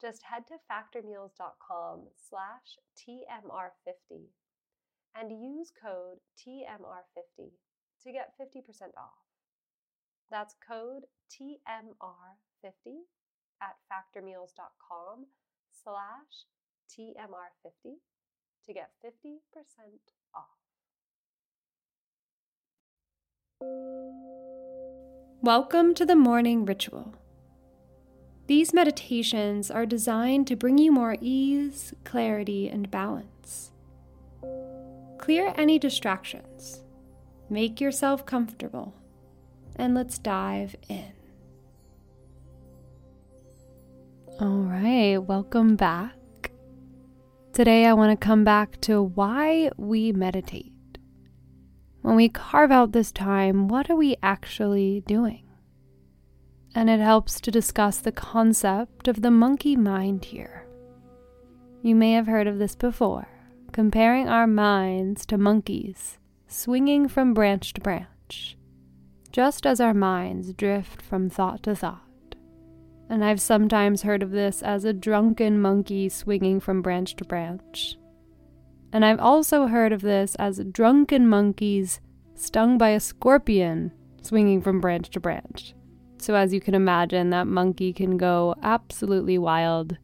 Just head to factormeals.com slash TMR50 and use code TMR50 to get 50% off. That's code TMR50 at factormeals.com slash TMR50 to get 50% off. Welcome to the morning ritual. These meditations are designed to bring you more ease, clarity, and balance. Clear any distractions, make yourself comfortable, and let's dive in. All right, welcome back. Today, I want to come back to why we meditate. When we carve out this time, what are we actually doing? And it helps to discuss the concept of the monkey mind here. You may have heard of this before, comparing our minds to monkeys swinging from branch to branch, just as our minds drift from thought to thought. And I've sometimes heard of this as a drunken monkey swinging from branch to branch. And I've also heard of this as drunken monkeys stung by a scorpion swinging from branch to branch. So, as you can imagine, that monkey can go absolutely wild.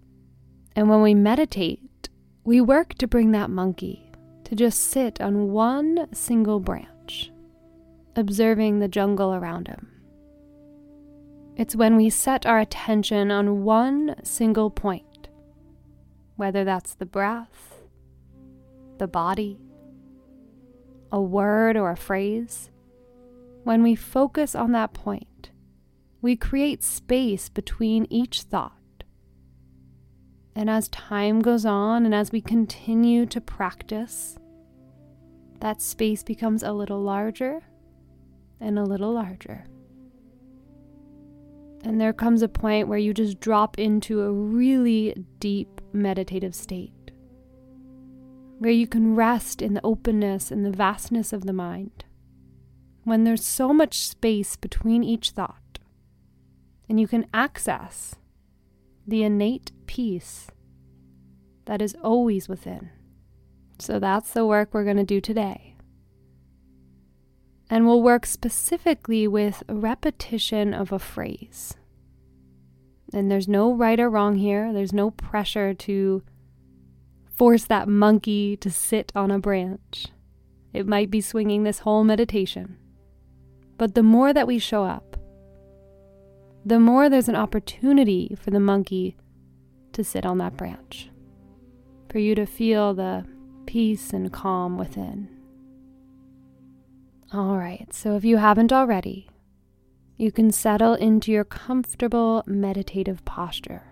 And when we meditate, we work to bring that monkey to just sit on one single branch, observing the jungle around him. It's when we set our attention on one single point, whether that's the breath, the body, a word or a phrase, when we focus on that point, we create space between each thought. And as time goes on and as we continue to practice, that space becomes a little larger and a little larger. And there comes a point where you just drop into a really deep meditative state, where you can rest in the openness and the vastness of the mind, when there's so much space between each thought and you can access the innate peace that is always within. So that's the work we're going to do today. And we'll work specifically with repetition of a phrase. And there's no right or wrong here, there's no pressure to force that monkey to sit on a branch. It might be swinging this whole meditation. But the more that we show up, the more there's an opportunity for the monkey to sit on that branch, for you to feel the peace and calm within. All right, so if you haven't already, you can settle into your comfortable meditative posture.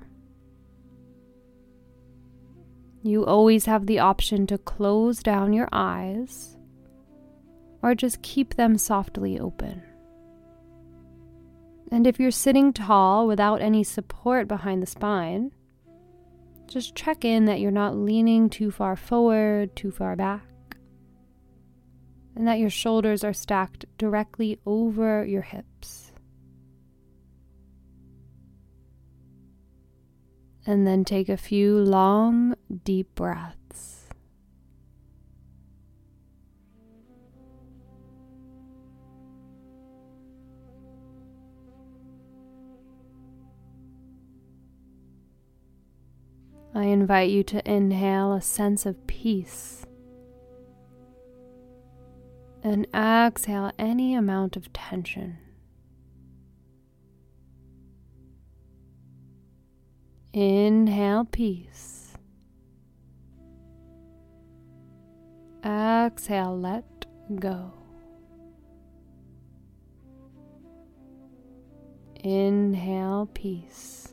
You always have the option to close down your eyes or just keep them softly open. And if you're sitting tall without any support behind the spine, just check in that you're not leaning too far forward, too far back, and that your shoulders are stacked directly over your hips. And then take a few long, deep breaths. Invite you to inhale a sense of peace and exhale any amount of tension. Inhale peace. Exhale, let go. Inhale peace.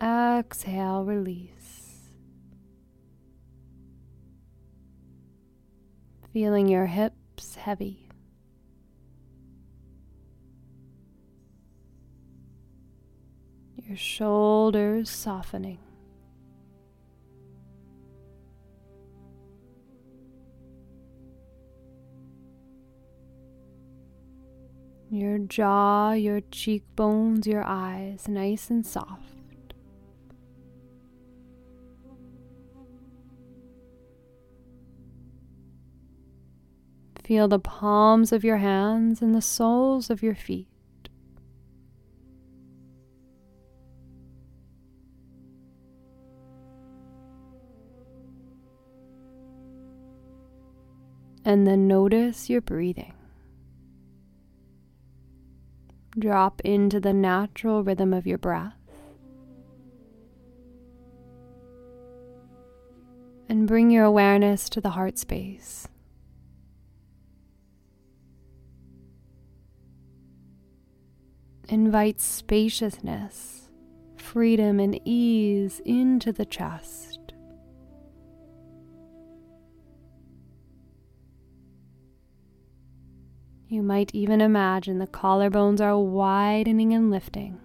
Exhale, release. Feeling your hips heavy. Your shoulders softening. Your jaw, your cheekbones, your eyes nice and soft. Feel the palms of your hands and the soles of your feet. And then notice your breathing. Drop into the natural rhythm of your breath. And bring your awareness to the heart space. Invite spaciousness, freedom, and ease into the chest. You might even imagine the collarbones are widening and lifting,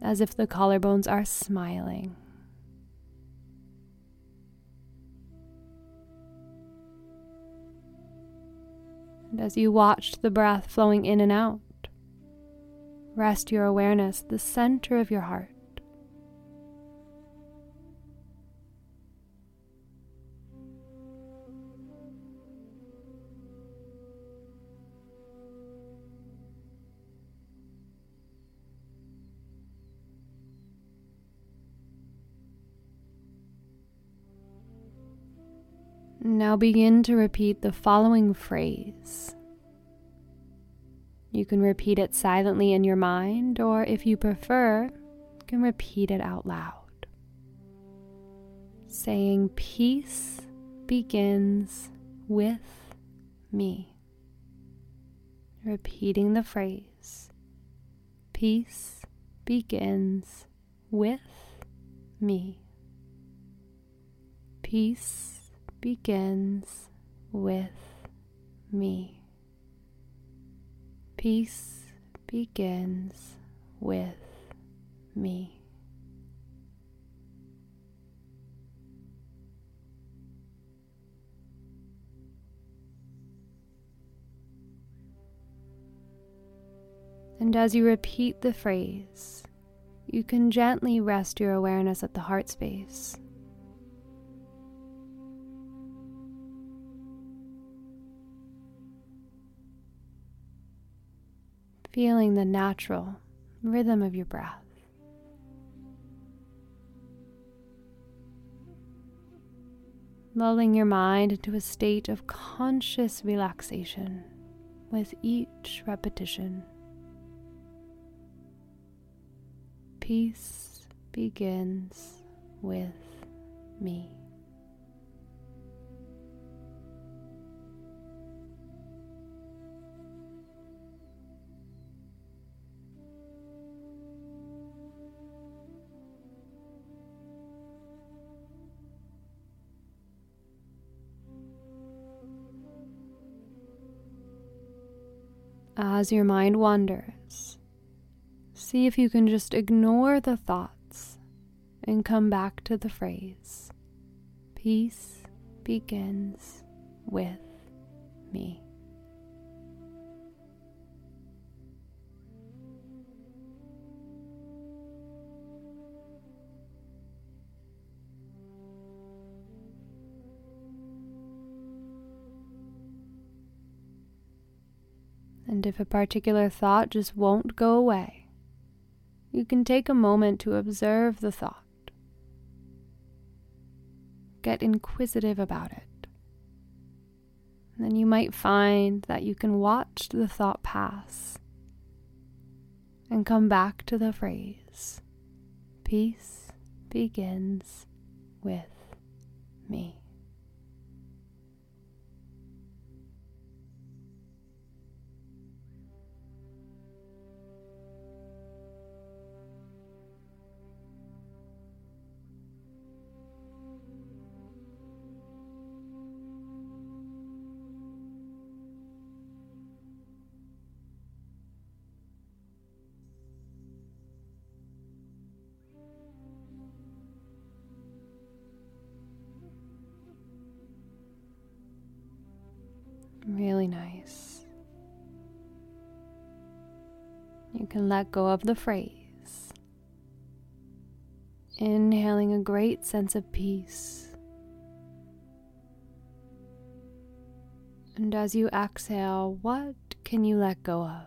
as if the collarbones are smiling. And as you watch the breath flowing in and out, Rest your awareness the center of your heart. Now begin to repeat the following phrase. You can repeat it silently in your mind, or if you prefer, you can repeat it out loud. Saying, Peace begins with me. Repeating the phrase, Peace begins with me. Peace begins with me. Peace begins with me. And as you repeat the phrase, you can gently rest your awareness at the heart space. Feeling the natural rhythm of your breath. Lulling your mind into a state of conscious relaxation with each repetition. Peace begins with me. As your mind wanders, See if you can just ignore the thoughts and come back to the phrase Peace begins with me. And if a particular thought just won't go away, you can take a moment to observe the thought. Get inquisitive about it. And then you might find that you can watch the thought pass and come back to the phrase Peace begins with me. Can let go of the phrase, inhaling a great sense of peace. And as you exhale, what can you let go of?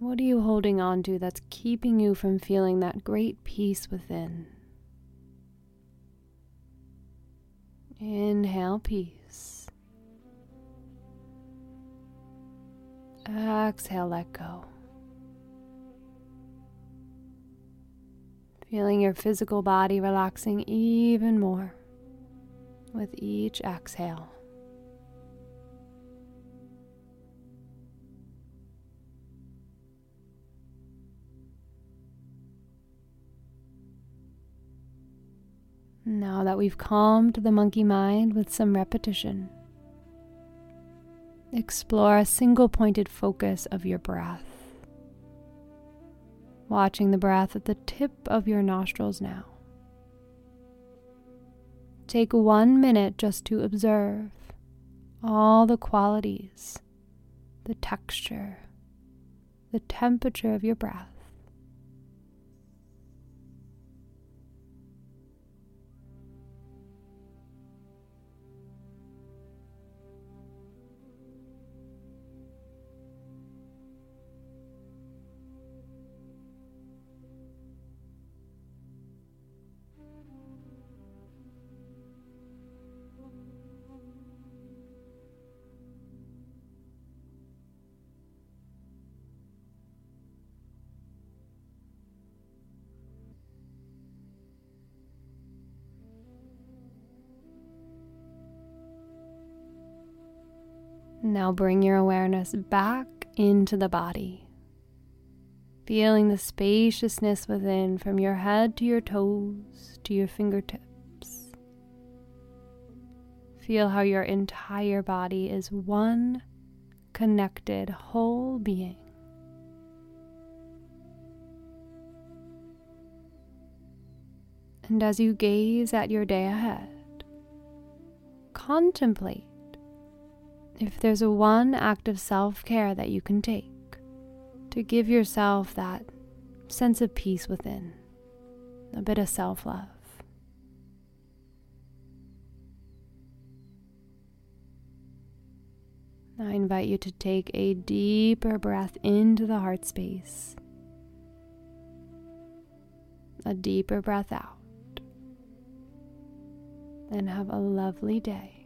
What are you holding on to that's keeping you from feeling that great peace within? Inhale peace. Exhale, let go. Feeling your physical body relaxing even more with each exhale. Now that we've calmed the monkey mind with some repetition, explore a single pointed focus of your breath. Watching the breath at the tip of your nostrils now. Take one minute just to observe all the qualities, the texture, the temperature of your breath. Now bring your awareness back into the body, feeling the spaciousness within from your head to your toes to your fingertips. Feel how your entire body is one connected whole being. And as you gaze at your day ahead, contemplate if there's a one act of self care that you can take to give yourself that sense of peace within, a bit of self love. I invite you to take a deeper breath into the heart space, a deeper breath out, and have a lovely day.